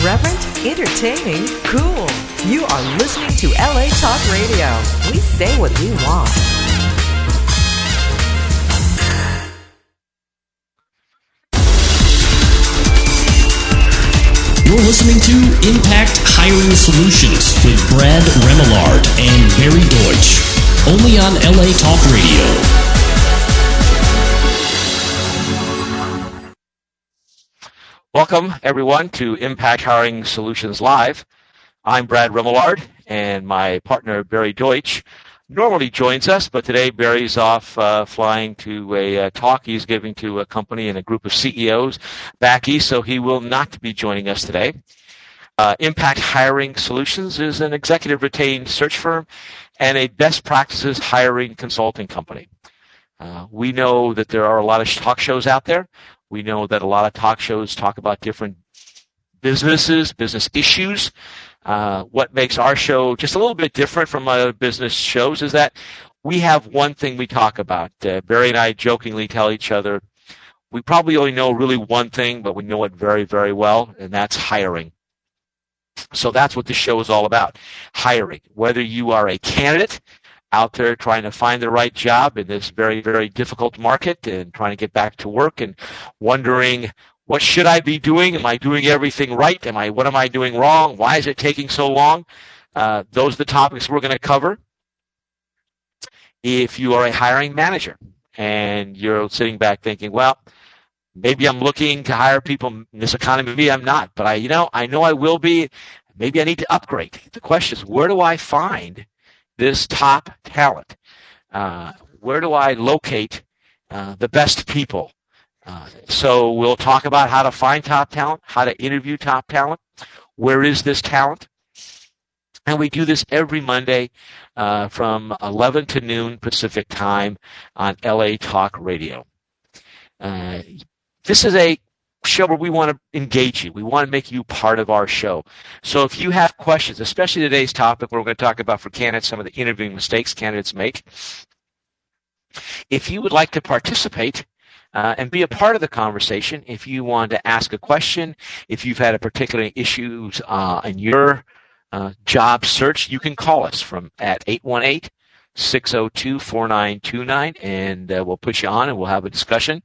Irreverent, entertaining, cool. You are listening to LA Talk Radio. We say what we want. You're listening to Impact Hiring Solutions with Brad Remillard and Barry Deutsch. Only on LA Talk Radio. Welcome, everyone, to Impact Hiring Solutions Live. I'm Brad Remillard, and my partner, Barry Deutsch, normally joins us, but today Barry's off uh, flying to a uh, talk he's giving to a company and a group of CEOs back east, so he will not be joining us today. Uh, Impact Hiring Solutions is an executive retained search firm and a best practices hiring consulting company. Uh, we know that there are a lot of talk shows out there. We know that a lot of talk shows talk about different businesses, business issues. Uh, what makes our show just a little bit different from other business shows is that we have one thing we talk about. Uh, Barry and I jokingly tell each other we probably only know really one thing, but we know it very, very well, and that's hiring. So that's what the show is all about hiring. Whether you are a candidate out there trying to find the right job in this very, very difficult market and trying to get back to work and wondering what should I be doing? Am I doing everything right? Am I what am I doing wrong? Why is it taking so long? Uh, those are the topics we're going to cover. If you are a hiring manager and you're sitting back thinking, well, maybe I'm looking to hire people in this economy. Maybe I'm not, but I, you know, I know I will be. Maybe I need to upgrade. The question is, where do I find this top talent? Uh, where do I locate uh, the best people? Uh, so we'll talk about how to find top talent, how to interview top talent, where is this talent, and we do this every Monday uh, from 11 to noon Pacific time on LA Talk Radio. Uh, this is a show where we want to engage you. We want to make you part of our show. So if you have questions, especially today's topic we're going to talk about for candidates some of the interviewing mistakes candidates make, if you would like to participate, uh, and be a part of the conversation. If you want to ask a question, if you've had a particular issue uh, in your uh, job search, you can call us from at 818 602 4929 and uh, we'll put you on and we'll have a discussion.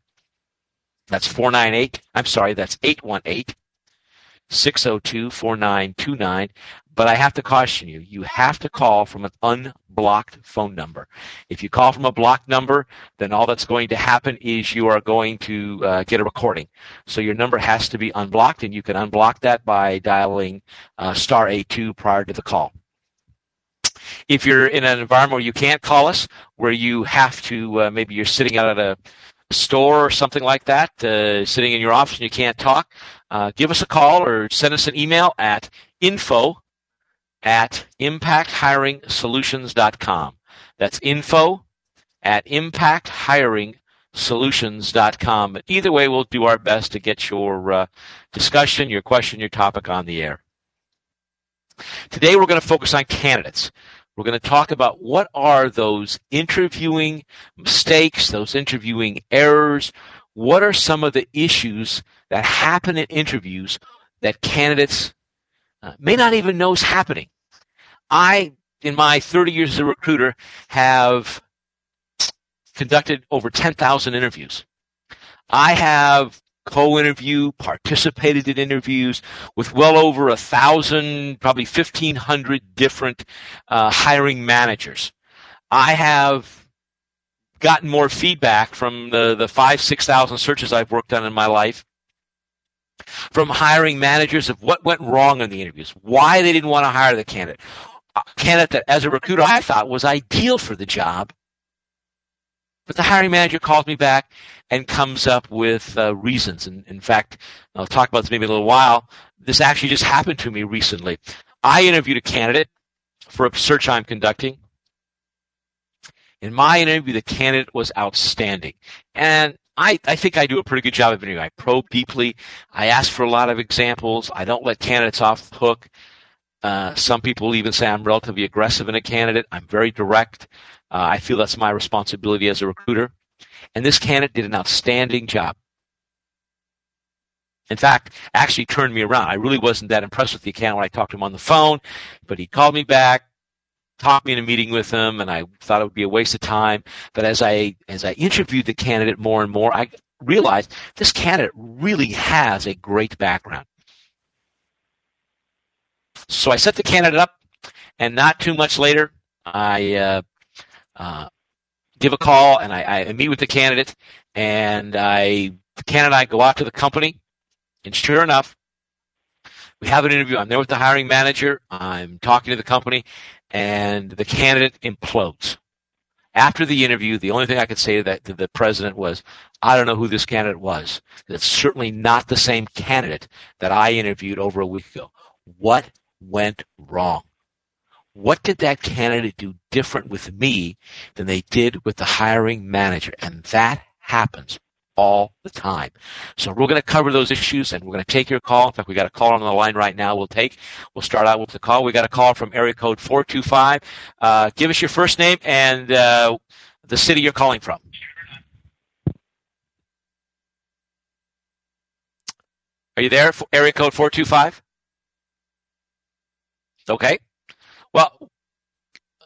That's 498. I'm sorry, that's 818 602 4929. But I have to caution you, you have to call from an unblocked phone number. If you call from a blocked number, then all that's going to happen is you are going to uh, get a recording. So your number has to be unblocked, and you can unblock that by dialing uh, star A2 prior to the call. If you're in an environment where you can't call us, where you have to, uh, maybe you're sitting out at a store or something like that, uh, sitting in your office and you can't talk, uh, give us a call or send us an email at info at impacthiringsolutions.com. That's info at impacthiringsolutions.com. But either way, we'll do our best to get your uh, discussion, your question, your topic on the air. Today, we're going to focus on candidates. We're going to talk about what are those interviewing mistakes, those interviewing errors. What are some of the issues that happen in interviews that candidates uh, may not even know is happening? I, in my 30 years as a recruiter, have conducted over 10,000 interviews. I have co-interview, participated in interviews with well over a thousand, probably 1,500 different uh, hiring managers. I have gotten more feedback from the, the five, 6,000 searches I've worked on in my life from hiring managers of what went wrong in the interviews, why they didn't want to hire the candidate, A candidate that as a recruiter I thought was ideal for the job. But the hiring manager calls me back and comes up with uh, reasons. And in fact, I'll talk about this maybe in a little while. This actually just happened to me recently. I interviewed a candidate for a search I'm conducting. In my interview, the candidate was outstanding. And I, I think I do a pretty good job of interviewing. I probe deeply. I ask for a lot of examples. I don't let candidates off the hook. Uh, some people even say I'm relatively aggressive in a candidate. I'm very direct. Uh, I feel that's my responsibility as a recruiter. And this candidate did an outstanding job. in fact, actually turned me around. I really wasn't that impressed with the account when I talked to him on the phone, but he called me back, talked me in a meeting with him, and I thought it would be a waste of time. But as I as I interviewed the candidate more and more, I realized this candidate really has a great background. So I set the candidate up, and not too much later, I uh, uh, give a call and I, I meet with the candidate, and I the candidate and I go out to the company and sure enough, we have an interview. I'm there with the hiring manager. I'm talking to the company, and the candidate implodes. After the interview, the only thing I could say to, that, to the president was, I don't know who this candidate was. It's certainly not the same candidate that I interviewed over a week ago. What went wrong? What did that candidate do different with me than they did with the hiring manager? And that happens all the time. So we're going to cover those issues and we're going to take your call. In fact, we got a call on the line right now. We'll take, we'll start out with the call. We got a call from area code 425. Uh, give us your first name and, uh, the city you're calling from. Are you there? Area code 425? Okay. Well,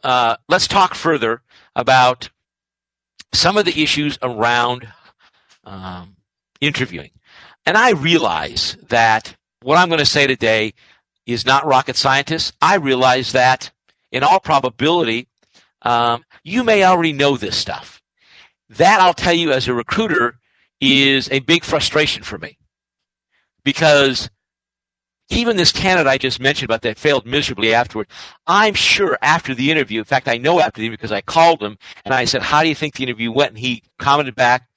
uh, let's talk further about some of the issues around um, interviewing. And I realize that what I'm going to say today is not rocket scientist. I realize that in all probability, um, you may already know this stuff. That I'll tell you as a recruiter is a big frustration for me because even this candidate I just mentioned about that failed miserably afterward, I'm sure after the interview, in fact, I know after the interview because I called him and I said, how do you think the interview went? And he commented back,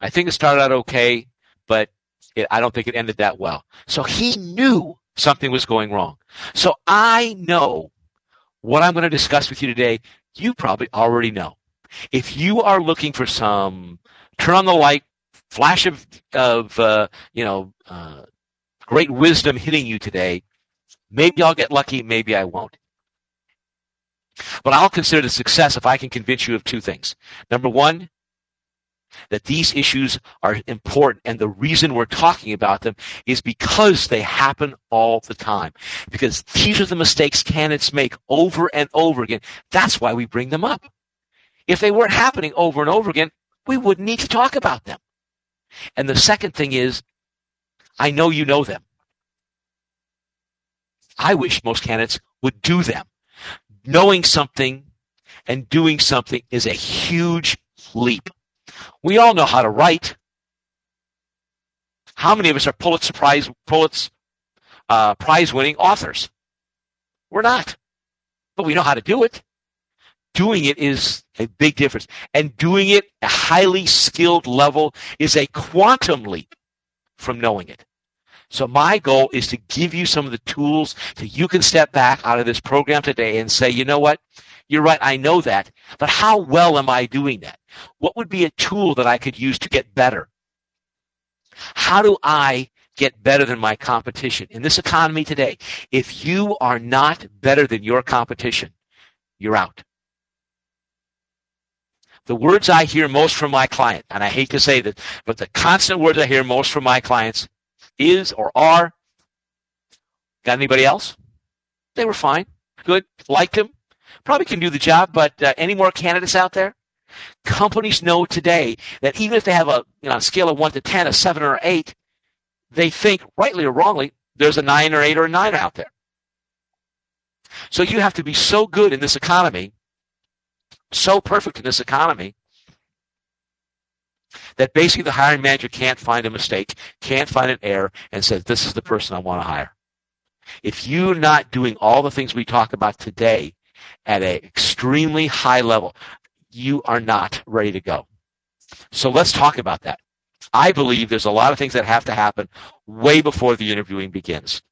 I think it started out okay, but it, I don't think it ended that well. So he knew something was going wrong. So I know what I'm going to discuss with you today. You probably already know. If you are looking for some turn on the light, flash of, of uh, you know, uh, great wisdom hitting you today, maybe I'll get lucky, maybe I won't. But I'll consider the success if I can convince you of two things. Number one, that these issues are important. And the reason we're talking about them is because they happen all the time. Because these are the mistakes candidates make over and over again. That's why we bring them up. If they weren't happening over and over again, we wouldn't need to talk about them. And the second thing is, I know you know them. I wish most candidates would do them. Knowing something and doing something is a huge leap. We all know how to write. How many of us are Pulitzer Prize, Pulitzer uh, Prize winning authors? We're not. But we know how to do it. Doing it is a big difference. And doing it at a highly skilled level is a quantum leap from knowing it. So my goal is to give you some of the tools so you can step back out of this program today and say, you know what? You're right. I know that. But how well am I doing that? What would be a tool that I could use to get better? How do I get better than my competition in this economy today? If you are not better than your competition, you're out. The words I hear most from my client, and I hate to say this, but the constant words I hear most from my clients is or are, got anybody else? They were fine, good, liked them, probably can do the job, but uh, any more candidates out there? Companies know today that even if they have a you know, a scale of 1 to 10, a 7 or 8, they think, rightly or wrongly, there's a 9 or 8 or a 9 out there. So you have to be so good in this economy, so perfect in this economy, that basically the hiring manager can't find a mistake, can't find an error, and says, this is the person I want to hire. If you're not doing all the things we talk about today at an extremely high level, you are not ready to go. So let's talk about that. I believe there's a lot of things that have to happen way before the interviewing begins.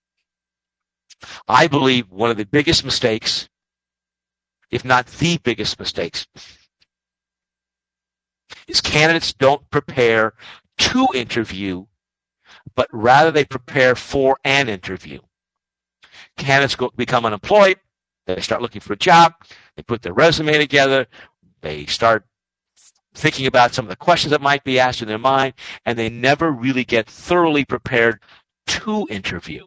I believe one of the biggest mistakes, if not the biggest mistakes, is candidates don't prepare to interview, but rather they prepare for an interview. Candidates go, become unemployed. They start looking for a job. They put their resume together. They start thinking about some of the questions that might be asked in their mind, and they never really get thoroughly prepared to interview.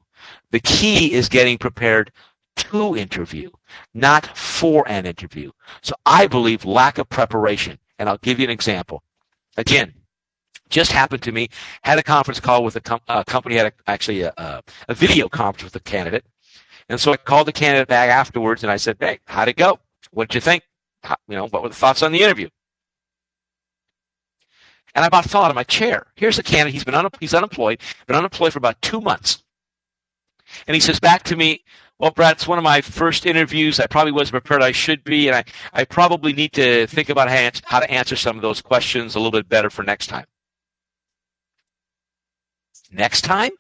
The key is getting prepared to interview, not for an interview. So I believe lack of preparation, and I'll give you an example. Again, just happened to me. Had a conference call with a, com- a company, had a, actually a, uh, a, video conference with a candidate. And so I called the candidate back afterwards and I said, hey, how'd it go? What did you think? How, you know, what were the thoughts on the interview? And I about fell out of my chair. Here's the candidate. He's been un- he's unemployed, been unemployed for about two months. And he says back to me, well, Brad, it's one of my first interviews. I probably wasn't prepared. I should be, and I, I probably need to think about how to answer some of those questions a little bit better for next time. Next time?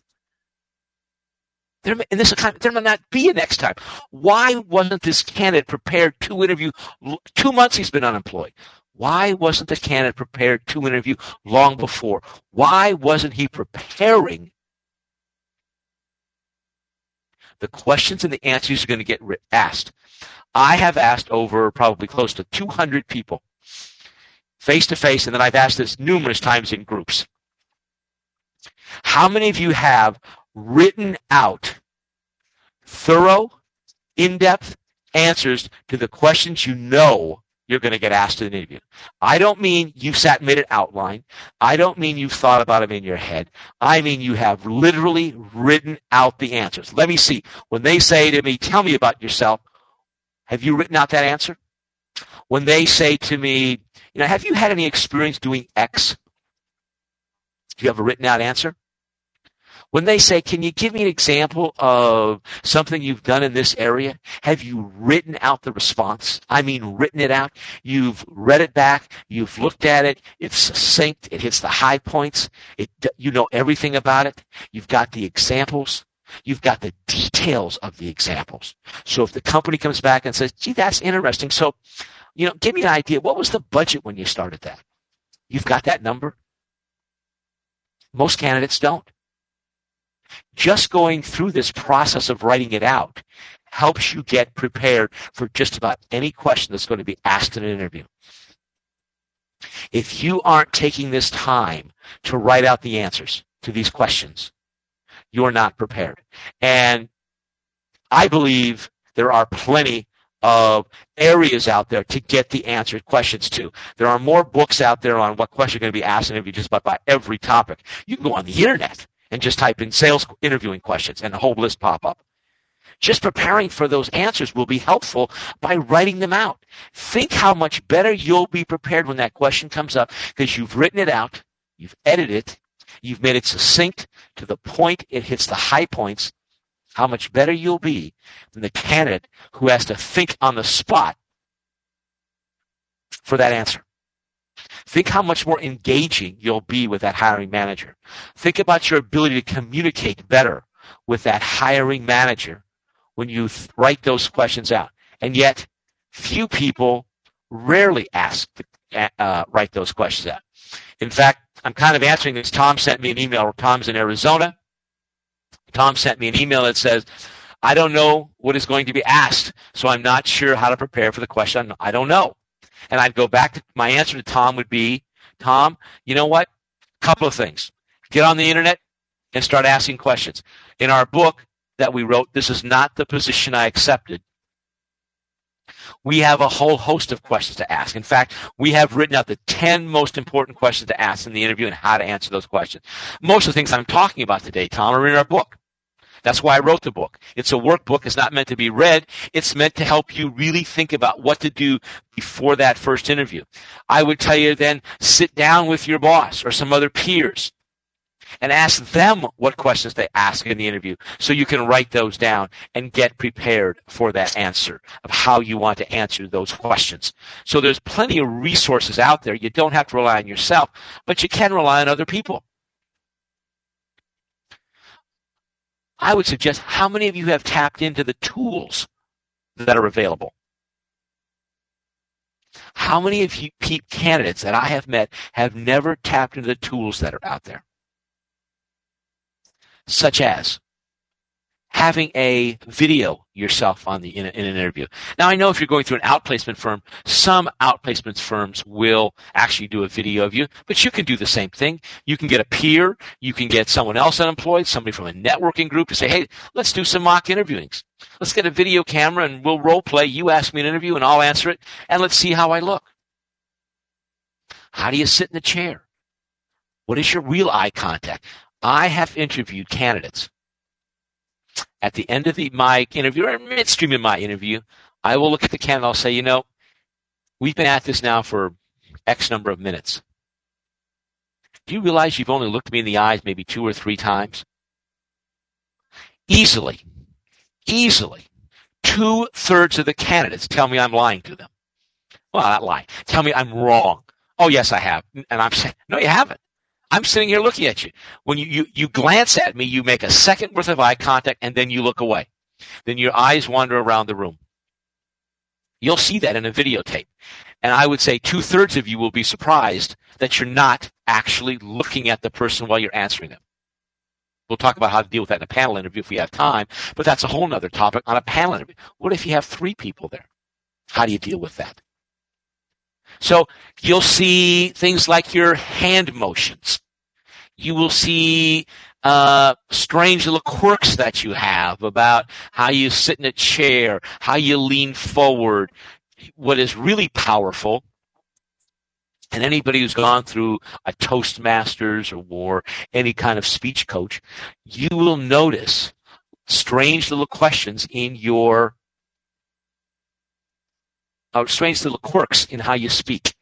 There, in this there might not be a next time. Why wasn't this candidate prepared to interview? Two months he's been unemployed. Why wasn't the candidate prepared to interview long before? Why wasn't he preparing the questions and the answers are going to get asked? I have asked over probably close to 200 people face to face, and then I've asked this numerous times in groups. How many of you have written out thorough, in-depth answers to the questions you know you're going to get asked in an interview. I don't mean you've sat and made an outline. I don't mean you've thought about them in your head. I mean you have literally written out the answers. Let me see. When they say to me, tell me about yourself, have you written out that answer? When they say to me, you know, have you had any experience doing X? Do you have a written out answer? When they say, can you give me an example of something you've done in this area? Have you written out the response? I mean, written it out. You've read it back. You've looked at it. It's succinct. It hits the high points. It, you know everything about it. You've got the examples. You've got the details of the examples. So if the company comes back and says, gee, that's interesting. So, you know, give me an idea. What was the budget when you started that? You've got that number? Most candidates don't. Just going through this process of writing it out helps you get prepared for just about any question that's going to be asked in an interview. If you aren't taking this time to write out the answers to these questions, you're not prepared. And I believe there are plenty of areas out there to get the answered questions to. There are more books out there on what questions are going to be asked in interview just about by every topic. You can go on the internet and just type in sales interviewing questions and a whole list pop up. Just preparing for those answers will be helpful by writing them out. Think how much better you'll be prepared when that question comes up because you've written it out, you've edited it, you've made it succinct to the point it hits the high points, how much better you'll be than the candidate who has to think on the spot for that answer. Think how much more engaging you'll be with that hiring manager. Think about your ability to communicate better with that hiring manager when you th- write those questions out. And yet, few people rarely ask to uh, write those questions out. In fact, I'm kind of answering this. Tom sent me an email. Tom's in Arizona. Tom sent me an email that says, I don't know what is going to be asked, so I'm not sure how to prepare for the question. I don't know. And I'd go back to my answer to Tom would be, Tom, you know what? Couple of things. Get on the internet and start asking questions. In our book that we wrote, this is not the position I accepted. We have a whole host of questions to ask. In fact, we have written out the 10 most important questions to ask in the interview and how to answer those questions. Most of the things I'm talking about today, Tom, are in our book. That's why I wrote the book. It's a workbook. It's not meant to be read. It's meant to help you really think about what to do before that first interview. I would tell you then sit down with your boss or some other peers and ask them what questions they ask in the interview so you can write those down and get prepared for that answer of how you want to answer those questions. So there's plenty of resources out there. You don't have to rely on yourself, but you can rely on other people. I would suggest how many of you have tapped into the tools that are available? How many of you candidates that I have met have never tapped into the tools that are out there? Such as having a video yourself on the in, a, in, an interview. Now I know if you're going through an outplacement firm, some outplacement firms will actually do a video of you, but you can do the same thing. You can get a peer, you can get someone else unemployed, somebody from a networking group to say, "Hey, let's do some mock interviewings. Let's get a video camera and we'll role play. You ask me an interview and I'll answer it, and let's see how I look." How do you sit in the chair? What is your real eye contact? I have interviewed candidates at the end of the, my interview or midstream in my interview, I will look at the candidate. I'll say, you know, we've been at this now for X number of minutes. Do you realize you've only looked me in the eyes maybe two or three times? Easily, easily, two thirds of the candidates tell me I'm lying to them. Well, not lying. Tell me I'm wrong. Oh, yes, I have. And I'm saying, no, you haven't. I'm sitting here looking at you. When you, you, you glance at me, you make a second worth of eye contact and then you look away. Then your eyes wander around the room. You'll see that in a videotape. And I would say two thirds of you will be surprised that you're not actually looking at the person while you're answering them. We'll talk about how to deal with that in a panel interview if we have time, but that's a whole other topic on a panel interview. What if you have three people there? How do you deal with that? So you'll see things like your hand motions you will see uh, strange little quirks that you have about how you sit in a chair, how you lean forward. What is really powerful, and anybody who's gone through a Toastmasters or any kind of speech coach, you will notice strange little questions in your, uh, strange little quirks in how you speak.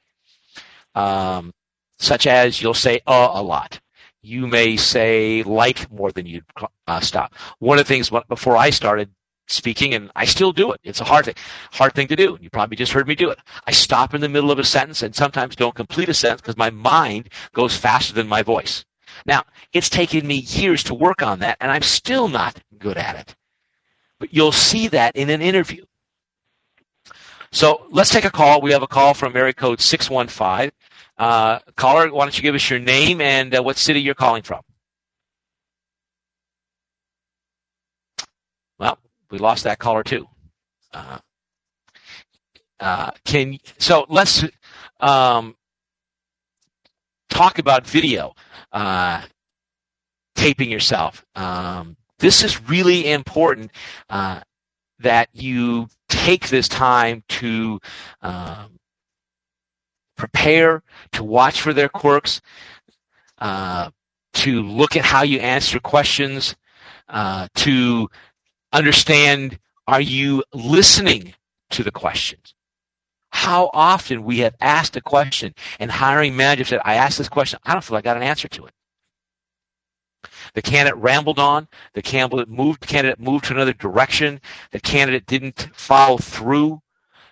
Um, such as you'll say uh a lot you may say like more than you uh, stop. One of the things before I started speaking, and I still do it. It's a hard thing, hard thing to do. You probably just heard me do it. I stop in the middle of a sentence and sometimes don't complete a sentence because my mind goes faster than my voice. Now, it's taken me years to work on that, and I'm still not good at it. But you'll see that in an interview. So let's take a call. We have a call from area code 615. Uh, caller, why don't you give us your name and uh, what city you're calling from? Well, we lost that caller too. Uh, uh, can so let's um, talk about video uh, taping yourself. Um, this is really important uh, that you take this time to um, prepare, to watch for their quirks, uh, to look at how you answer questions, uh, to understand are you listening to the questions? How often we have asked a question and hiring manager said, I asked this question, I don't feel I got an answer to it. The candidate rambled on. The candidate moved, candidate moved to another direction. The candidate didn't follow through.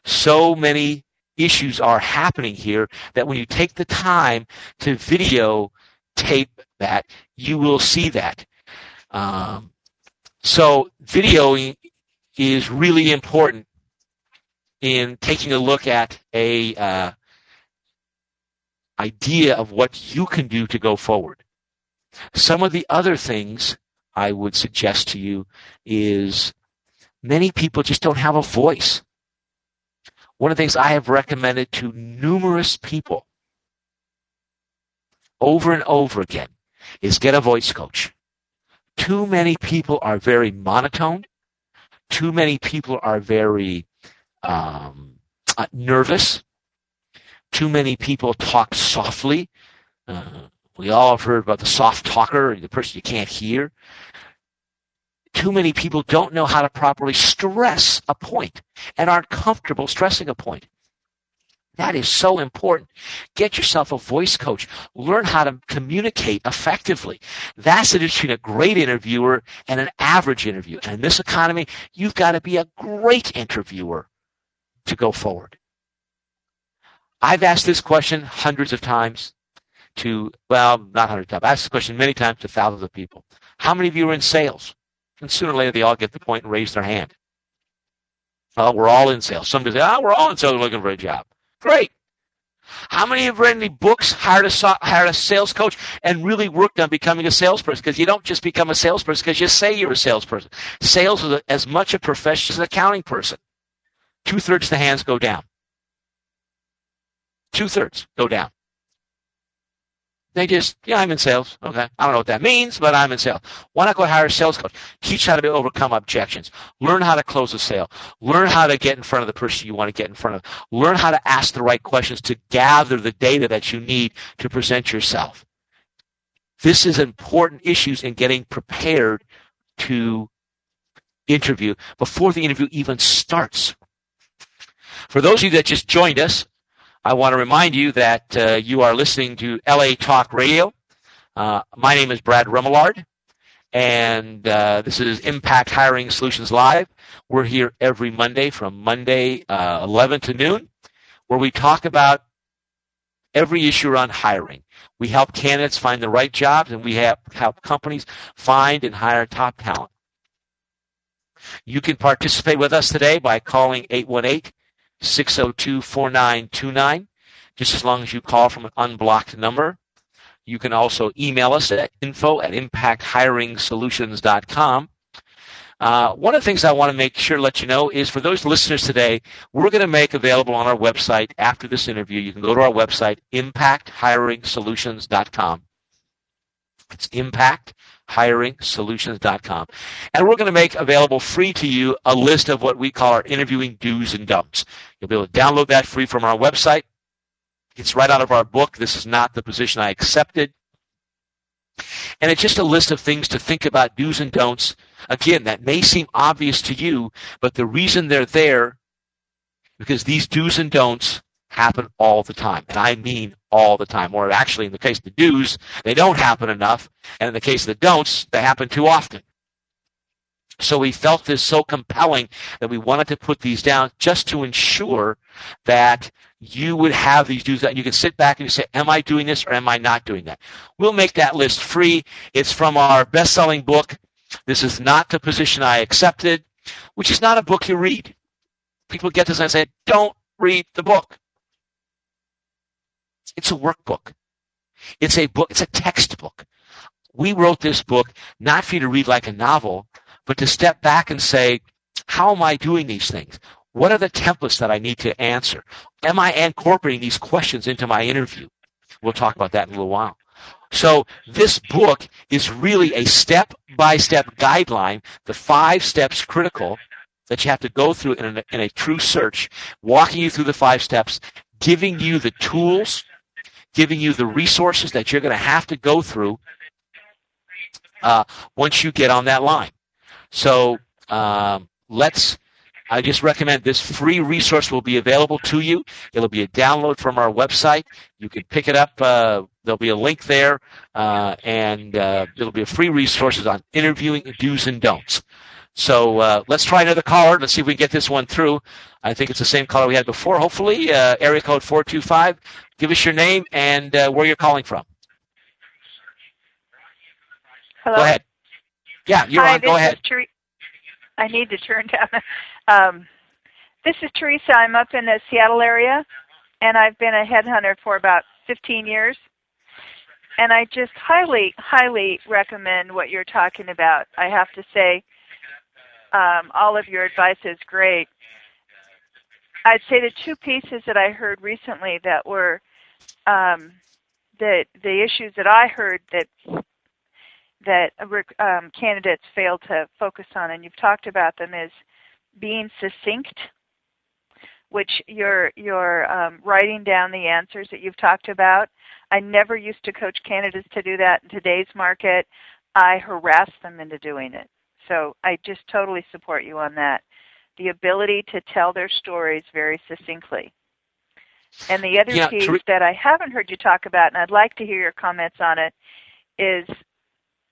So many issues are happening here that when you take the time to video tape that, you will see that. Um, so videoing is really important in taking a look at a uh, idea of what you can do to go forward. Some of the other things I would suggest to you is many people just don't have a voice. One of the things I have recommended to numerous people over and over again is get a voice coach. Too many people are very monotone. Too many people are very um, uh, nervous. Too many people talk softly. Uh, we all have heard about the soft talker, the person you can't hear too many people don't know how to properly stress a point and aren't comfortable stressing a point. That is so important. Get yourself a voice coach. Learn how to communicate effectively. That's the difference between a great interviewer and an average interviewer. And in this economy, you've got to be a great interviewer to go forward. I've asked this question hundreds of times to, well, not hundreds of times. I've asked this question many times to thousands of people. How many of you are in sales? And sooner or later, they all get the point and raise their hand. Well, we're all in sales. Somebody say, ah, we're all in sales looking for a job. Great. How many have read any books, hired a, hired a sales coach, and really worked on becoming a salesperson? Because you don't just become a salesperson because you say you're a salesperson. Sales is as much a profession as an accounting person. Two thirds of the hands go down. Two thirds go down. They just, yeah, I'm in sales. Okay. I don't know what that means, but I'm in sales. Why not go hire a sales coach? Teach how to overcome objections. Learn how to close a sale. Learn how to get in front of the person you want to get in front of. Learn how to ask the right questions to gather the data that you need to present yourself. This is important issues in getting prepared to interview before the interview even starts. For those of you that just joined us, I want to remind you that uh, you are listening to LA Talk Radio. Uh, my name is Brad Remillard, and uh, this is Impact Hiring Solutions Live. We're here every Monday from Monday uh, 11 to noon, where we talk about every issue around hiring. We help candidates find the right jobs, and we have, help companies find and hire top talent. You can participate with us today by calling 818 602 4929, just as long as you call from an unblocked number. You can also email us at info at impacthiringsolutions.com. Uh, one of the things I want to make sure to let you know is for those listeners today, we're going to make available on our website after this interview. You can go to our website, impacthiringsolutions.com. It's impact hiringsolutions.com. And we're going to make available free to you a list of what we call our interviewing do's and don'ts. You'll be able to download that free from our website. It's right out of our book. This is not the position I accepted. And it's just a list of things to think about, do's and don'ts. Again, that may seem obvious to you, but the reason they're there, because these do's and don'ts happen all the time. And I mean all the time. Or actually, in the case of the do's, they don't happen enough. And in the case of the don'ts, they happen too often. So we felt this so compelling that we wanted to put these down just to ensure that you would have these do's and you can sit back and you say, am I doing this or am I not doing that? We'll make that list free. It's from our best-selling book. This is not the position I accepted, which is not a book you read. People get this and say, don't read the book. It's a workbook. It's a book. It's a textbook. We wrote this book not for you to read like a novel, but to step back and say, how am I doing these things? What are the templates that I need to answer? Am I incorporating these questions into my interview? We'll talk about that in a little while. So this book is really a step-by-step guideline, the five steps critical that you have to go through in a, in a true search, walking you through the five steps, giving you the tools giving you the resources that you're going to have to go through uh, once you get on that line. So um, let's. I just recommend this free resource will be available to you. It'll be a download from our website. You can pick it up. Uh, there'll be a link there, uh, and uh, it'll be a free resources on interviewing do's and don'ts. So uh, let's try another caller. Let's see if we can get this one through. I think it's the same caller we had before. Hopefully, uh, area code four two five. Give us your name and uh, where you're calling from. Hello. Go ahead. Yeah, you're Hi, on. Go ahead. Ter- I need to turn down. Um, this is Teresa. I'm up in the Seattle area, and I've been a headhunter for about 15 years. And I just highly, highly recommend what you're talking about. I have to say, um, all of your advice is great. I'd say the two pieces that I heard recently that were um, the the issues that I heard that that um, candidates fail to focus on, and you've talked about them, is being succinct, which you're you're um, writing down the answers that you've talked about. I never used to coach candidates to do that in today's market. I harass them into doing it. So I just totally support you on that. The ability to tell their stories very succinctly. And the other Yeah, piece that I haven't heard you talk about, and I'd like to hear your comments on it, is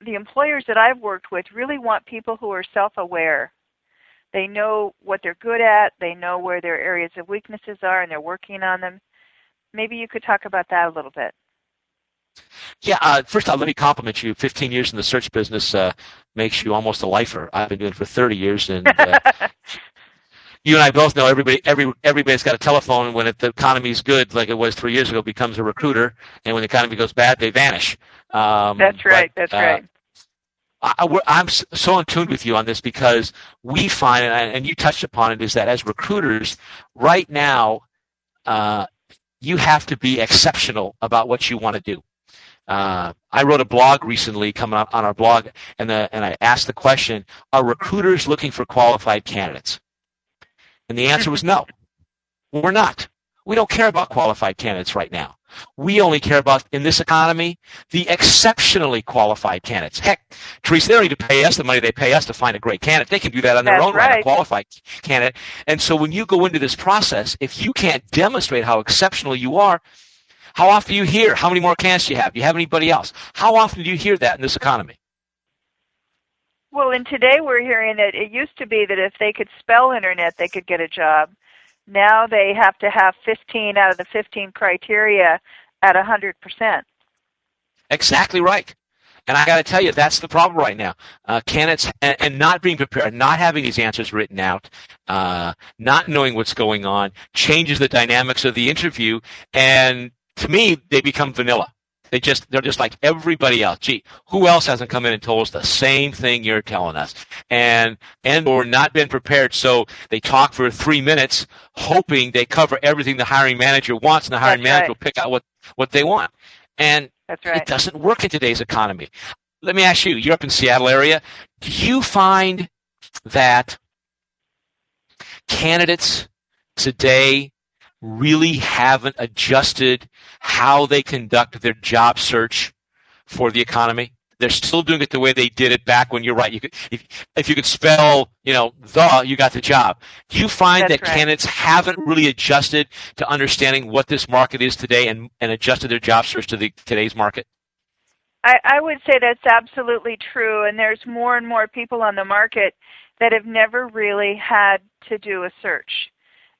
the employers that I've worked with really want people who are self-aware. They know what they're good at, they know where their areas of weaknesses are, and they're working on them. Maybe you could talk about that a little bit. Yeah, uh, first off, let me compliment you. 15 years in the search business uh, makes you almost a lifer. I've been doing it for 30 years, and uh, you and I both know everybody every everybody's got a telephone when it, the economy's good like it was three years ago becomes a recruiter and when the economy goes bad they vanish um, that's right but, that's uh, right I, am so in tune with you on this because we find, and you touched upon it, is that as recruiters, right now, uh, you have to be exceptional about what you want to do. Uh, I wrote a blog recently coming up on our blog, and, the, and I asked the question, are recruiters looking for qualified candidates? And the answer was no. We're not. We don't care about qualified candidates right now. We only care about, in this economy, the exceptionally qualified candidates. Heck, Teresa, they don't need to pay us the money they pay us to find a great candidate. They can do that on their That's own right. right, a qualified candidate. And so when you go into this process, if you can't demonstrate how exceptional you are, how often do you hear how many more candidates do you have? Do you have anybody else? How often do you hear that in this economy? Well, and today we're hearing that it used to be that if they could spell internet, they could get a job. Now they have to have 15 out of the 15 criteria at 100%. Exactly right. And I got to tell you, that's the problem right now. Uh, candidates and, and, not being prepared, not having these answers written out, uh, not knowing what's going on, changes the dynamics of the interview, and to me, they become vanilla. They just they're just like everybody else. Gee, who else hasn't come in and told us the same thing you're telling us? And and or not been prepared. So they talk for three minutes, hoping they cover everything the hiring manager wants, and the hiring That's manager right. will pick out what what they want. And That's right. it doesn't work in today's economy. Let me ask you: You're up in Seattle area. Do you find that candidates today really haven't adjusted how they conduct their job search for the economy. They're still doing it the way they did it back when you're right. You could, if, if you could spell, you know, the, you got the job. Do you find That's that right. candidates haven't really adjusted to understanding what this market is today and, and adjusted their job search to the today's market? I, I would say that's absolutely true, and there's more and more people on the market that have never really had to do a search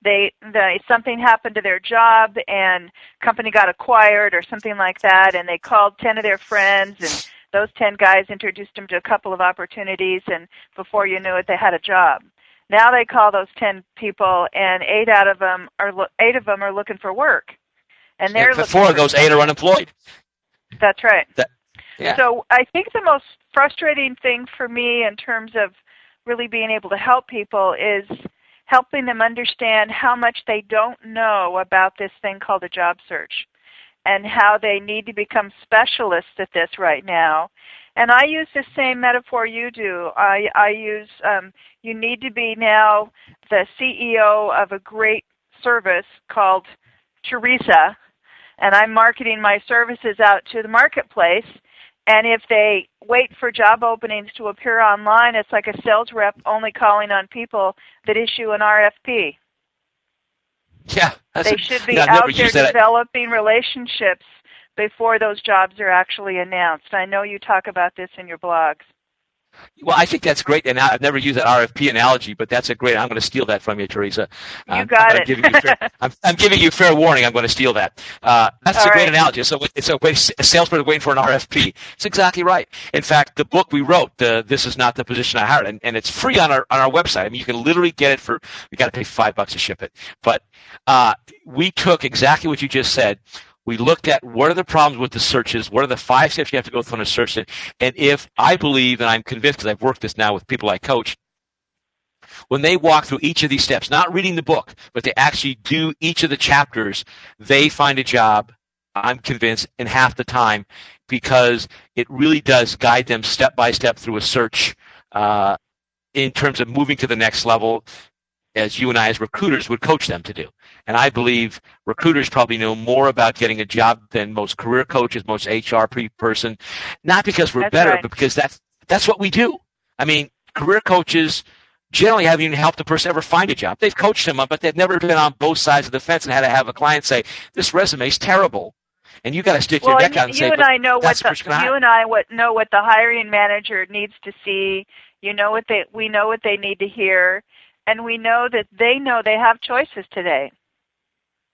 they, they something happened to their job and company got acquired or something like that and they called 10 of their friends and those 10 guys introduced them to a couple of opportunities and before you knew it they had a job. Now they call those 10 people and 8 out of them are 8 of them are looking for work. And they're and four of those 8 are unemployed. That's right. That, yeah. so i think the most frustrating thing for me in terms of really being able to help people is helping them understand how much they don't know about this thing called a job search and how they need to become specialists at this right now. And I use the same metaphor you do. I, I use um, you need to be now the CEO of a great service called Teresa, and I'm marketing my services out to the marketplace and if they wait for job openings to appear online, it's like a sales rep only calling on people that issue an RFP. Yeah, they a, should be yeah, out there developing relationships before those jobs are actually announced. I know you talk about this in your blogs. Well, I think that's great, and I've never used that RFP analogy, but that's a great. I'm going to steal that from you, Teresa. You um, got I'm it. Giving you fair, I'm, I'm, giving you fair warning. I'm going to steal that. Uh, that's All a great right. analogy. So it's a, a salesperson waiting for an RFP. It's exactly right. In fact, the book we wrote, the, "This Is Not the Position I Hired," and, and it's free on our on our website. I mean, you can literally get it for. You got to pay five bucks to ship it, but uh, we took exactly what you just said. We looked at what are the problems with the searches, what are the five steps you have to go through on a search, and if I believe, and I'm convinced because I've worked this now with people I coach, when they walk through each of these steps, not reading the book, but they actually do each of the chapters, they find a job, I'm convinced, in half the time because it really does guide them step by step through a search uh, in terms of moving to the next level as you and I as recruiters would coach them to do. And I believe recruiters probably know more about getting a job than most career coaches, most HR person, not because we're That's better, right. but because that's that's what we do. I mean, career coaches generally haven't even helped a person ever find a job. They've coached them up, but they've never been on both sides of the fence and had to have a client say, "This resume is terrible," and you got to stick well, your neck out and you say, and I know what the you and I what know what the hiring manager needs to see. You know what they we know what they need to hear, and we know that they know they have choices today.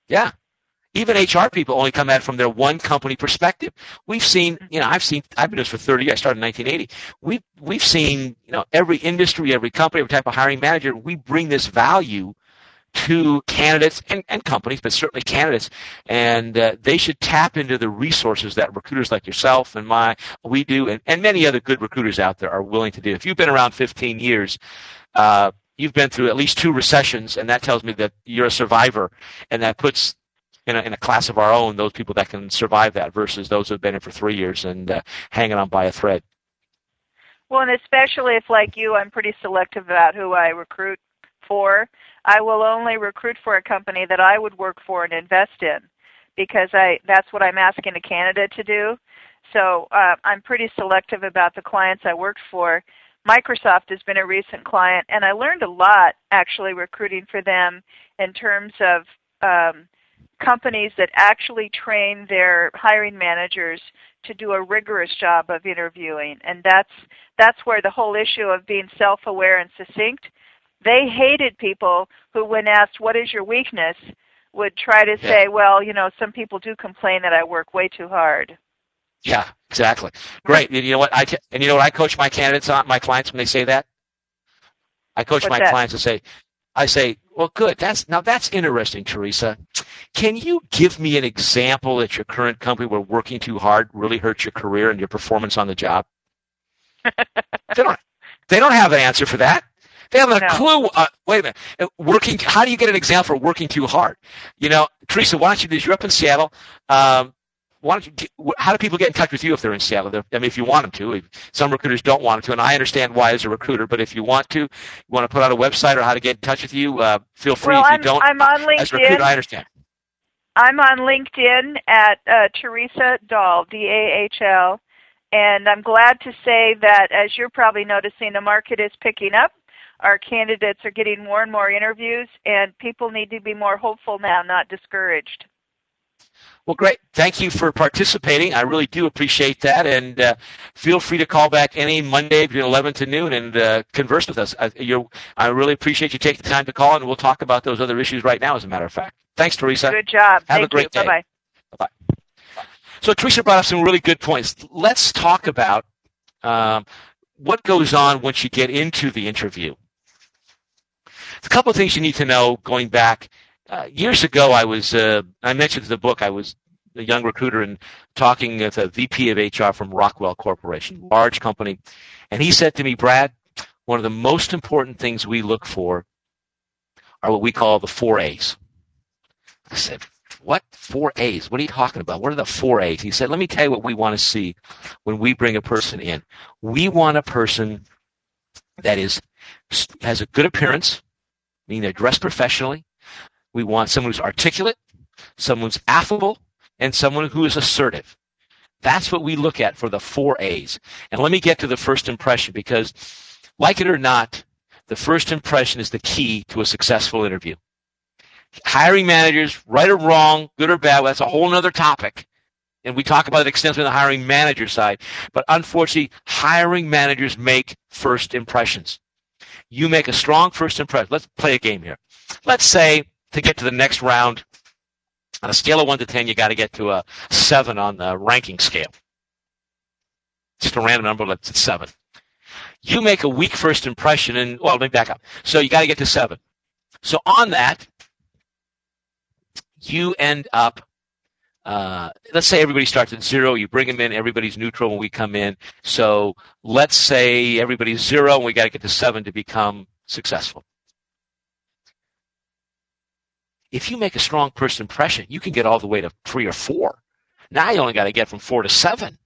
Yeah. Even HR people only come at it from their one company perspective. We've seen, you know, I've seen, I've been doing this for 30 years. I started in 1980. We've, we've seen, you know, every industry, every company, every type of hiring manager. We bring this value to candidates and, and companies, but certainly candidates, and uh, they should tap into the resources that recruiters like yourself and my we do, and, and many other good recruiters out there are willing to do. If you've been around 15 years, uh, you've been through at least two recessions, and that tells me that you're a survivor, and that puts in a, in a class of our own those people that can survive that versus those who've been in for three years and uh, hanging on by a thread. Well, and especially if, like you, I'm pretty selective about who I recruit for. I will only recruit for a company that I would work for and invest in because I that's what I'm asking a candidate to do. So uh, I'm pretty selective about the clients I worked for. Microsoft has been a recent client, and I learned a lot actually recruiting for them in terms of um, companies that actually train their hiring managers to do a rigorous job of interviewing, and that's that's where the whole issue of being self-aware and succinct. They hated people who, when asked what is your weakness, would try to say, "Well, you know, some people do complain that I work way too hard." Yeah, exactly. Great. And you know what? I t- and you know what I coach my candidates on, my clients when they say that. I coach What's my that? clients to say, I say, well, good. That's now that's interesting, Teresa. Can you give me an example that your current company where working too hard really hurt your career and your performance on the job? they don't. They don't have an answer for that. They haven't a No. clue. Uh, wait a minute. Uh, Working. How do you get an example for working too hard? You know, Teresa, why don't you do this? You're up in Seattle. Um, why don't you? Get, how do people get in touch with you if they're in Seattle? I mean, if you want them to. If some recruiters don't want them to, and I understand why as a recruiter. But if you want to, you want to put out a website or how to get in touch with you, uh, feel free. well, if you I'm don't, I'm on as a recruiter, I LinkedIn. understand. I'm on LinkedIn at uh, Teresa Dahl, D A H L, and I'm glad to say that as you're probably noticing, the market is picking up. Our candidates are getting more and more interviews, and people need to be more hopeful now, not discouraged. Well, great. Thank you for participating. I really do appreciate that. And uh, feel free to call back any Monday between 11 to noon and uh, converse with us. I, you're, I really appreciate you taking the time to call, and we'll talk about those other issues right now, as a matter of fact. Thanks, Teresa. Good job. Have a great you. day. Bye bye. So Teresa brought up some really good points. Let's talk about um, what goes on once you get into the interview. A couple of things you need to know going back. Uh, years ago, I was, uh, I mentioned the book, I was a young recruiter and talking with a VP of HR from Rockwell Corporation, large company. And he said to me, Brad, one of the most important things we look for are what we call the four A's. I said, what four A's? What are you talking about? What are the four A's? He said, let me tell you what we want to see when we bring a person in. We want a person that is has a good appearance, meaning they're dressed professionally. We want someone who's articulate, someone who's affable, and someone who is assertive. That's what we look at for the four A's. And let me get to the first impression because, like it or not, the first impression is the key to a successful interview hiring managers, right or wrong, good or bad, well, that's a whole other topic. And we talk about it extensively on the hiring manager side. But unfortunately, hiring managers make first impressions. You make a strong first impression. Let's play a game here. Let's say to get to the next round, on a scale of 1 to 10, you got to get to a 7 on the ranking scale. Just a random number, let's it's 7. You make a weak first impression, and, well, let me back up. So you got to get to 7. So on that, you end up uh, let's say everybody starts at zero. You bring them in. Everybody's neutral when we come in. So let's say everybody's zero, and we got to get to seven to become successful. If you make a strong first impression, you can get all the way to three or four. Now you only got to get from four to seven.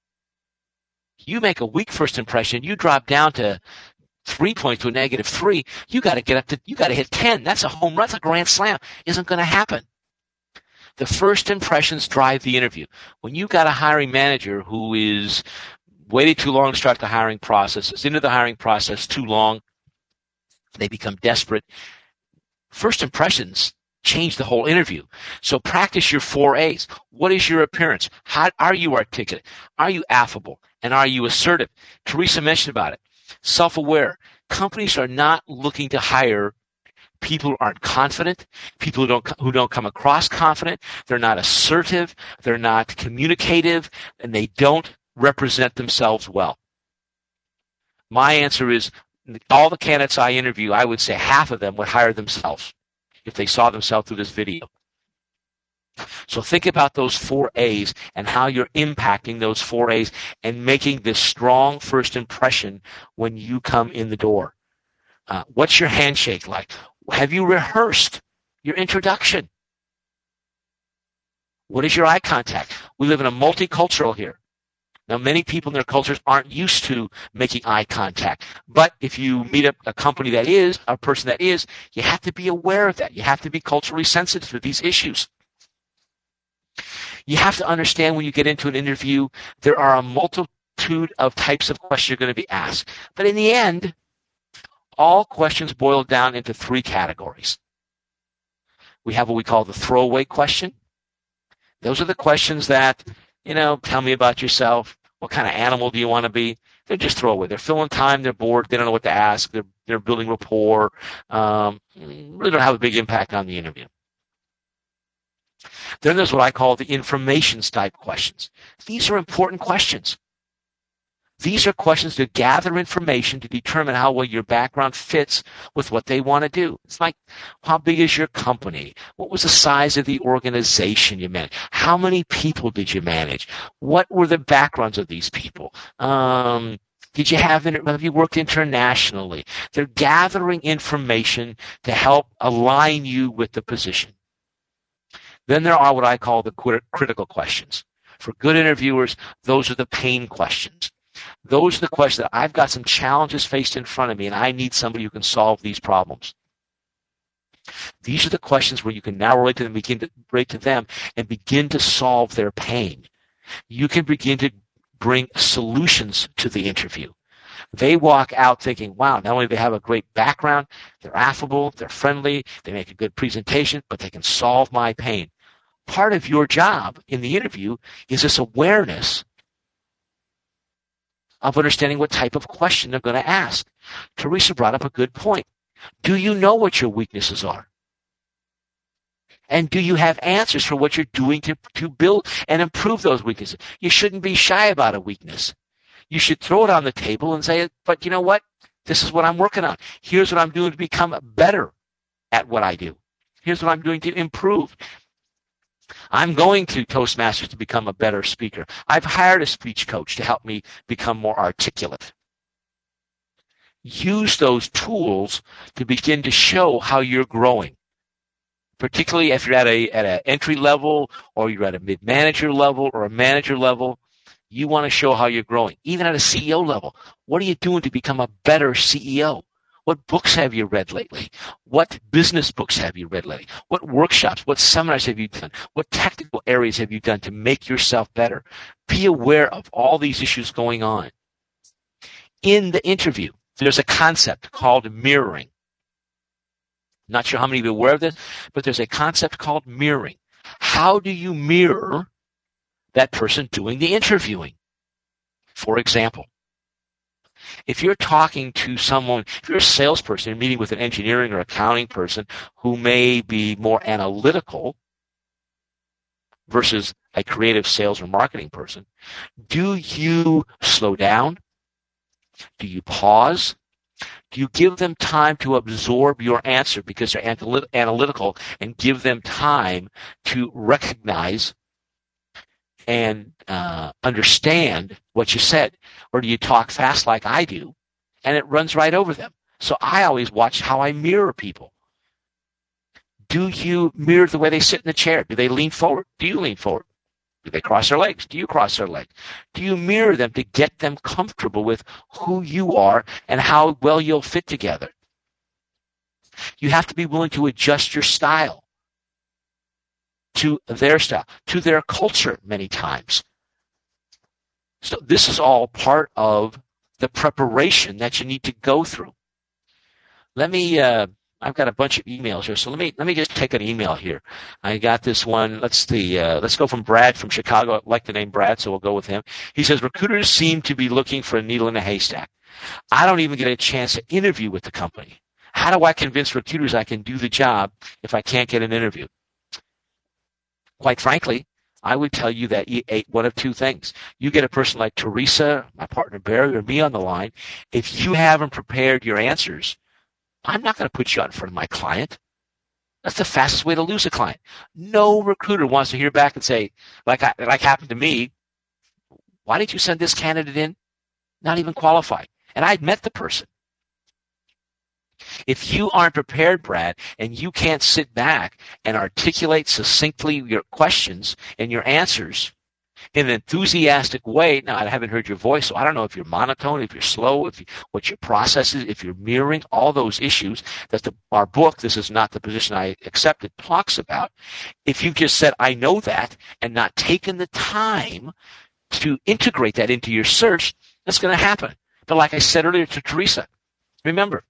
You make a weak first impression, you drop down to three points to a negative three. You got to get up to, you got to hit 10. That's a home run. That's a grand slam. Isn't going to happen. The first impressions drive the interview. When you've got a hiring manager who is waited too long to start the hiring process, is into the hiring process too long, they become desperate. First impressions change the whole interview. So practice your four A's. What is your appearance? How are you articulate? Are you affable? And are you assertive? Teresa mentioned about it. Self-aware. Companies are not looking to hire people who aren't confident, people who don't who don't come across confident, they're not assertive, they're not communicative, and they don't represent themselves well. My answer is all the candidates I interview, I would say half of them would hire themselves. If they saw themselves through this video. So think about those four A's and how you're impacting those four A's and making this strong first impression when you come in the door. Uh, what's your handshake like? Have you rehearsed your introduction? What is your eye contact? We live in a multicultural here. Now, many people in their cultures aren't used to making eye contact. But if you meet a, a, company that is, a person that is, you have to be aware of that. You have to be culturally sensitive to these issues. You have to understand when you get into an interview, there are a multitude of types of questions you're going to be asked. But in the end, all questions boil down into three categories. We have what we call the throwaway question. Those are the questions that, you know, tell me about yourself. What kind of animal do you want to be? They're just throwaway. They're filling time. They're bored. They don't know what to ask. They're, they're building rapport. Um, really don't have a big impact on the interview. Then there's what I call the informations type questions. These are important questions. These are questions to gather information to determine how well your background fits with what they want to do. It's like, how big is your company? What was the size of the organization you managed? How many people did you manage? What were the backgrounds of these people? Um, did you have, have you worked internationally? They're gathering information to help align you with the position. Then there are what I call the critical questions. For good interviewers, those are the pain questions. Those are the questions that I've got some challenges faced in front of me and I need somebody who can solve these problems. These are the questions where you can now relate to them, begin to relate to them and begin to solve their pain. You can begin to bring solutions to the interview. They walk out thinking, wow, not only do they have a great background, they're affable, they're friendly, they make a good presentation, but they can solve my pain. Part of your job in the interview is this awareness of understanding what type of question they're going to ask. Teresa brought up a good point. Do you know what your weaknesses are? And do you have answers for what you're doing to, to build and improve those weaknesses? You shouldn't be shy about a weakness. You should throw it on the table and say, but you know what? This is what I'm working on. Here's what I'm doing to become better at what I do. Here's what I'm doing to improve. I'm going to Toastmasters to become a better speaker. I've hired a speech coach to help me become more articulate. Use those tools to begin to show how you're growing. Particularly if you're at a at an entry level or you're at a mid manager level or a manager level, you want to show how you're growing. Even at a CEO level, what are you doing to become a better CEO? What books have you read lately? What business books have you read lately? What workshops, what seminars have you done? What technical areas have you done to make yourself better? Be aware of all these issues going on. In the interview, there's a concept called mirroring. Not sure how many of you are aware of this, but there's a concept called mirroring. How do you mirror that person doing the interviewing? For example, if you're talking to someone, if you're a salesperson, you're meeting with an engineering or accounting person who may be more analytical versus a creative sales or marketing person, do you slow down? Do you pause? Do you give them time to absorb your answer because they're analytical and give them time to recognize and uh, understand what you said? Or do you talk fast like I do and it runs right over them? So I always watch how I mirror people. Do you mirror the way they sit in the chair? Do they lean forward? Do you lean forward? Do they cross their legs? Do you cross their legs? Do you mirror them to get them comfortable with who you are and how well you'll fit together? You have to be willing to adjust your style to their style, to their culture many times. So this is all part of the preparation that you need to go through. Let me, uh, I've got a bunch of emails here, so let me let me just take an email here. I got this one. Let's the uh, let's go from Brad from Chicago. I like the name Brad, so we'll go with him. He says recruiters seem to be looking for a needle in a haystack. I don't even get a chance to interview with the company. How do I convince recruiters I can do the job if I can't get an interview? Quite frankly, I would tell you that you ate one of two things. You get a person like Teresa, my partner Barry, or me on the line. If you haven't prepared your answers, I'm not going to put you out in front of my client. That's the fastest way to lose a client. No recruiter wants to hear back and say, like I, like happened to me, why did you send this candidate in? Not even qualified. And I'd met the person. If you aren't prepared, Brad, and you can't sit back and articulate succinctly your questions and your answers in an enthusiastic way, now I haven't heard your voice, so I don't know if you're monotone, if you're slow, if you, what your process is, if you're mirroring all those issues that the, our book, this is not the position I accepted, talks about. If you just said, I know that, and not taken the time to integrate that into your search, that's going to happen. But like I said earlier to Teresa, remember,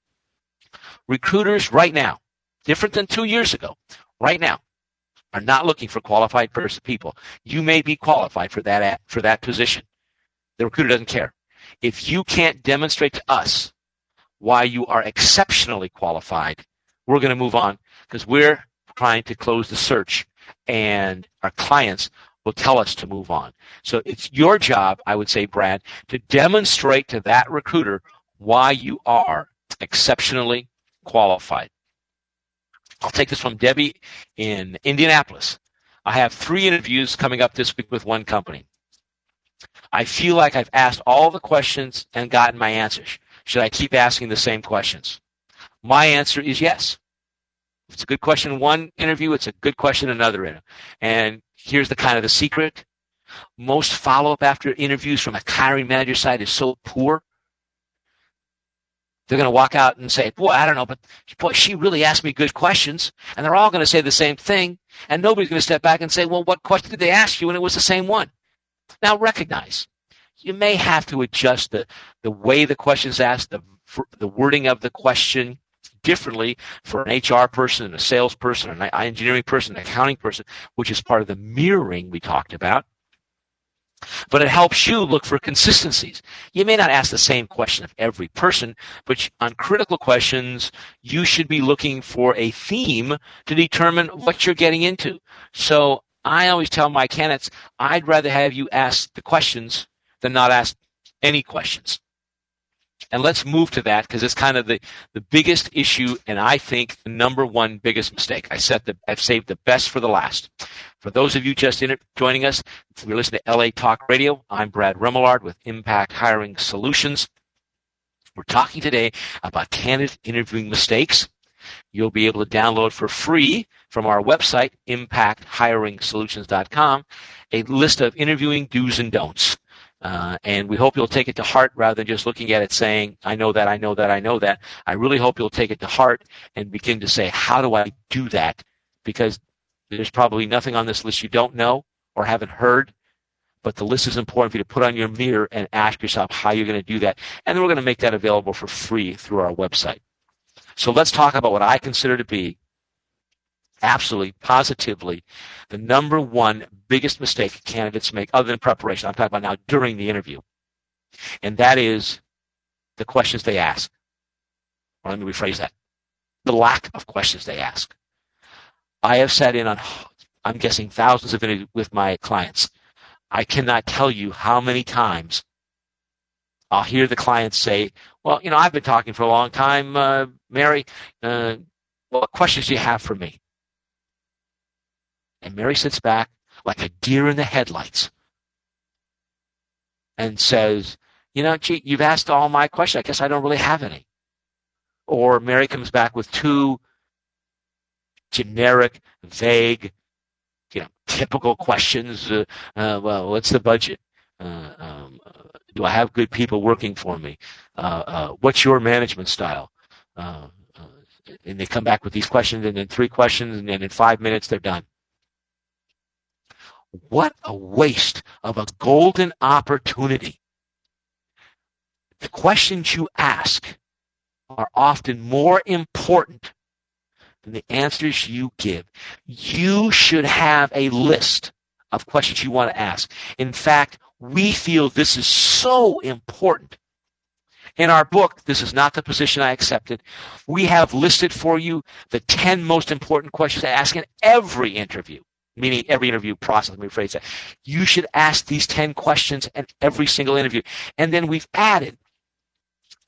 recruiters right now, different than two years ago, right now, are not looking for qualified person people. You may be qualified for that for that position. The recruiter doesn't care. If you can't demonstrate to us why you are exceptionally qualified, we're going to move on because we're trying to close the search and our clients will tell us to move on. So it's your job, I would say, Brad, to demonstrate to that recruiter why you are exceptionally qualified. I'll take this from Debbie in Indianapolis. I have three interviews coming up this week with one company. I feel like I've asked all the questions and gotten my answers. Should I keep asking the same questions? My answer is yes. If it's a good question in one interview, it's a good question in another interview. And here's the kind of the secret. Most follow-up after interviews from a hiring manager side is so poor. They're going to walk out and say, boy, I don't know, but boy, she really asked me good questions. And they're all going to say the same thing. And nobody's going to step back and say, well, what question did they ask you? And it was the same one. Now recognize you may have to adjust the, the way the question is asked, the, the wording of the question, differently for an HR person, and a salesperson, an engineering person, an accounting person, which is part of the mirroring we talked about. But it helps you look for consistencies. You may not ask the same question of every person, but on critical questions, you should be looking for a theme to determine what you're getting into. So I always tell my candidates, I'd rather have you ask the questions than not ask any questions. And let's move to that because it's kind of the, the biggest issue and I think the number one biggest mistake. I said that I've saved the best for the last. For those of you just in it, joining us, we're listening to LA Talk Radio. I'm Brad Remillard with Impact Hiring Solutions. We're talking today about candidate interviewing mistakes. You'll be able to download for free from our website, impacthiringsolutions.com, a list of interviewing do's and don'ts. Uh, and we hope you'll take it to heart rather than just looking at it saying, I know that, I know that, I know that. I really hope you'll take it to heart and begin to say, how do I do that? Because there's probably nothing on this list you don't know or haven't heard, but the list is important for you to put on your mirror and ask yourself how you're going to do that. And then we're going to make that available for free through our website. So let's talk about what I consider to be absolutely, positively, the number one biggest mistake candidates make, other than preparation, I'm talking about now during the interview, and that is the questions they ask. Or let me rephrase that. The lack of questions they ask. I have sat in on, I'm guessing, thousands of interviews with my clients. I cannot tell you how many times I'll hear the clients say, well, you know, I've been talking for a long time, uh, Mary. Uh, what questions do you have for me? And Mary sits back like a deer in the headlights and says, You know, gee, you've asked all my questions. I guess I don't really have any. Or Mary comes back with two generic, vague, you know, typical questions. Uh, uh, well, what's the budget? Uh, um, do I have good people working for me? Uh, uh, what's your management style? Uh, and they come back with these questions, and then three questions, and then in five minutes they're done. What a waste of a golden opportunity. The questions you ask are often more important than the answers you give. You should have a list of questions you want to ask. In fact, we feel this is so important. In our book, this is not the position I accepted. We have listed for you the 10 most important questions to ask in every interview meaning every interview process, let me rephrase that. You should ask these 10 questions in every single interview. And then we've added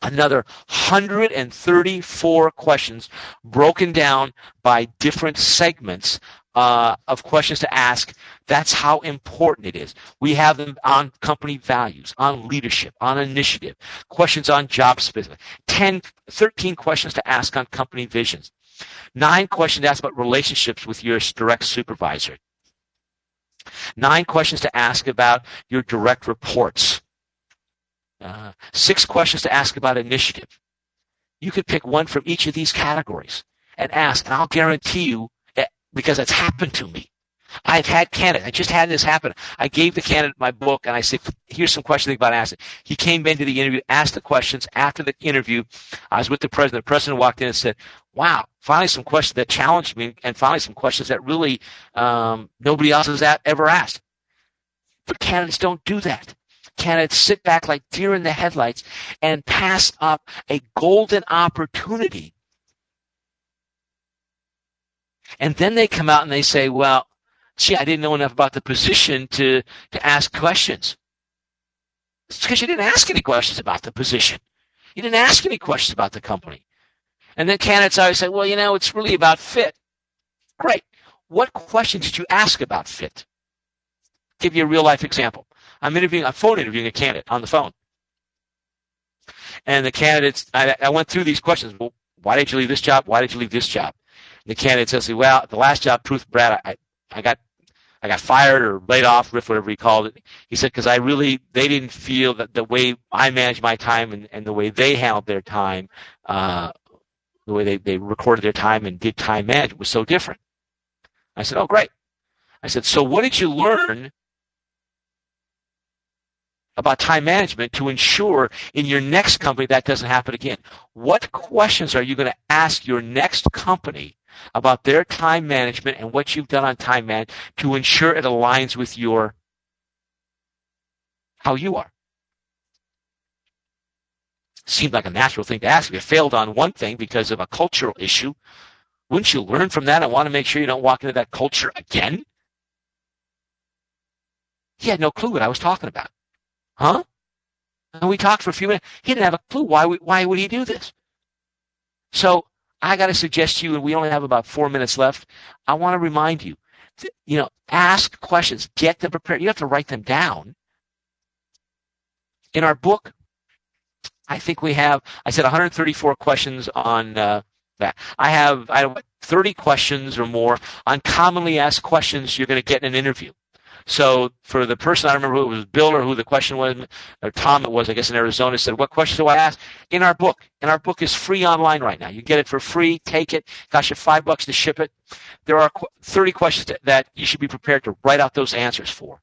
another 134 questions broken down by different segments uh, of questions to ask. That's how important it is. We have them on company values, on leadership, on initiative, questions on job specific, 10, 13 questions to ask on company visions, nine questions to ask about relationships with your direct supervisor, nine questions to ask about your direct reports, uh, six questions to ask about initiative. You could pick one from each of these categories and ask, and I'll guarantee you, because it's happened to me. I've had candidates. I just had this happen. I gave the candidate my book and I said, here's some questions about asking. He came into the interview, asked the questions. After the interview, I was with the president. The president walked in and said, wow, finally some questions that challenged me and finally some questions that really um, nobody else has ever asked. But candidates don't do that candidates sit back like deer in the headlights and pass up a golden opportunity. And then they come out and they say, well, gee, I didn't know enough about the position to, to ask questions. It's because you didn't ask any questions about the position. You didn't ask any questions about the company. And then candidates always say, well, you know, it's really about fit. Great. What questions did you ask about fit? Give you a real life example. I'm interviewing, I'm phone interviewing a candidate on the phone. And the candidates, I, I went through these questions. Well, why did you leave this job? Why did you leave this job? And the candidate says, well, the last job, truth, Brad, I, I got, I got fired or laid off, RIF, whatever he called it. He said, because I really, they didn't feel that the way I managed my time and, and the way they handled their time, uh, the way they, they recorded their time and did time management was so different. I said, oh, great. I said, so what did you learn about time management to ensure in your next company that doesn't happen again. What questions are you going to ask your next company about their time management and what you've done on time management to ensure it aligns with your how you are? Seemed like a natural thing to ask. If you failed on one thing because of a cultural issue, wouldn't you learn from that and want to make sure you don't walk into that culture again? He had no clue what I was talking about. Huh? And we talked for a few minutes. He didn't have a clue. Why, why would he do this? So I got to suggest to you, and we only have about four minutes left. I want to remind you, you know, ask questions, get them prepared. You have to write them down. In our book, I think we have, I said 134 questions on uh, that. I have, I have 30 questions or more on commonly asked questions you're going to get in an interview. So for the person, I remember who it was, Bill or who the question was, or Tom it was, I guess in Arizona, said, what question do I ask? In our book. And our book is free online right now. You get it for free. Take it. Cost you five bucks to ship it. There are 30 questions that you should be prepared to write out those answers for.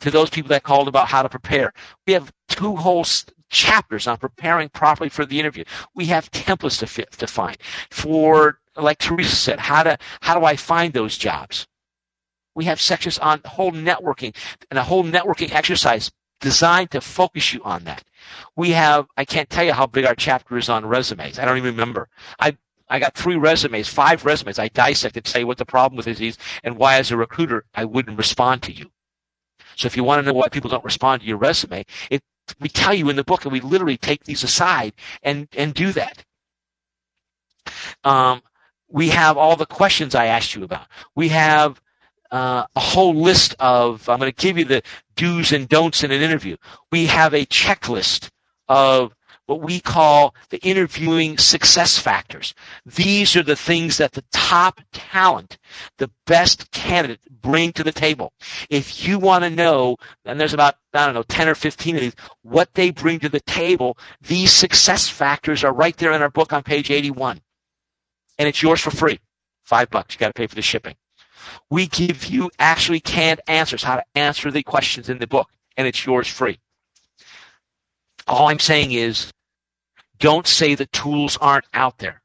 To those people that called about how to prepare, we have two whole chapters on preparing properly for the interview. We have templates to, to find for, like Teresa said, how to how do I find those jobs? We have sections on whole networking and a whole networking exercise designed to focus you on that. We have, I can't tell you how big our chapter is on resumes. I don't even remember. I, I got three resumes, five resumes. I dissected to say what the problem with it is and why as a recruiter I wouldn't respond to you. So if you want to know why people don't respond to your resume, it, we tell you in the book and we literally take these aside and, and do that. Um, we have all the questions I asked you about. We have uh, a whole list of, I'm going to give you the do's and don'ts in an interview. We have a checklist of what we call the interviewing success factors. These are the things that the top talent, the best candidate bring to the table. If you want to know, and there's about, I don't know, 10 or 15 of these, what they bring to the table, these success factors are right there in our book on page 81. And it's yours for free. Five bucks. You got to pay for the shipping. We give you actually canned answers, how to answer the questions in the book, and it's yours free. All I'm saying is don't say the tools aren't out there.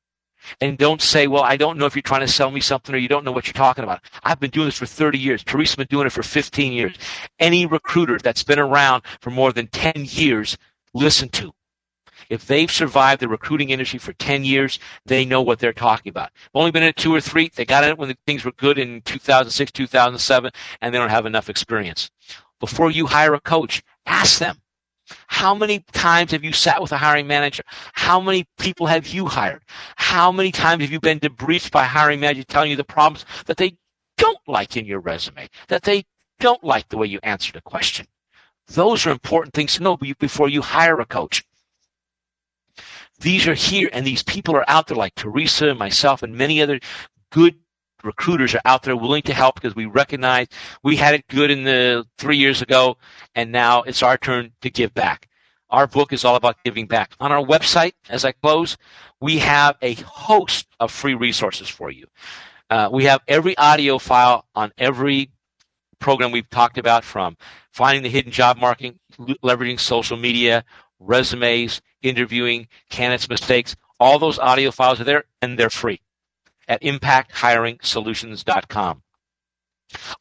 And don't say, well, I don't know if you're trying to sell me something or you don't know what you're talking about. I've been doing this for 30 years. Teresa's been doing it for 15 years. Any recruiter that's been around for more than 10 years, listen to. If they've survived the recruiting industry for 10 years, they know what they're talking about. Only been in it two or three. They got in it when things were good in 2006, 2007, and they don't have enough experience. Before you hire a coach, ask them. How many times have you sat with a hiring manager? How many people have you hired? How many times have you been debriefed by hiring manager telling you the problems that they don't like in your resume, that they don't like the way you answered a question? Those are important things to know before you hire a coach. These are here, and these people are out there like Teresa, and myself, and many other good recruiters are out there willing to help because we recognize we had it good in the three years ago, and now it's our turn to give back. Our book is all about giving back. On our website, as I close, we have a host of free resources for you. Uh, we have every audio file on every program we've talked about from finding the hidden job market, leveraging social media, resumes, interviewing, candidates' mistakes. All those audio files are there and they're free at impacthiringsolutions.com.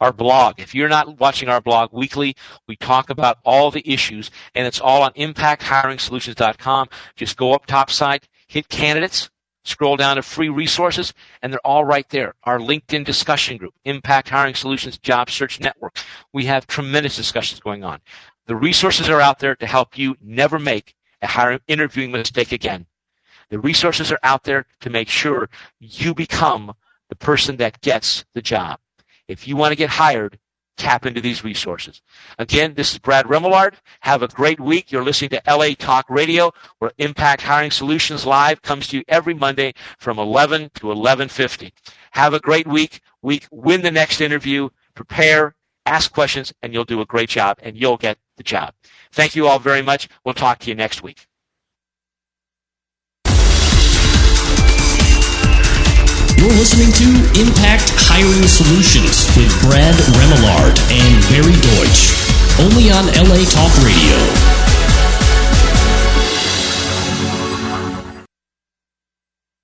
Our blog, if you're not watching our blog weekly, we talk about all the issues and it's all on impacthiringsolutions.com. Just go up top side, hit candidates, scroll down to free resources, and they're all right there. Our LinkedIn discussion group, Impact Hiring Solutions Job Search Network. We have tremendous discussions going on. The resources are out there to help you never make a hiring interviewing mistake again. The resources are out there to make sure you become the person that gets the job. If you want to get hired, tap into these resources. Again, this is Brad Remillard. Have a great week. You're listening to LA Talk Radio, where Impact Hiring Solutions Live comes to you every Monday from 11 to 11:50. Have a great week. Week win the next interview. Prepare, ask questions, and you'll do a great job, and you'll get the job. Thank you all very much. We'll talk to you next week. You're listening to Impact Hiring Solutions with Brad Remillard and Barry Deutsch, only on LA Talk Radio.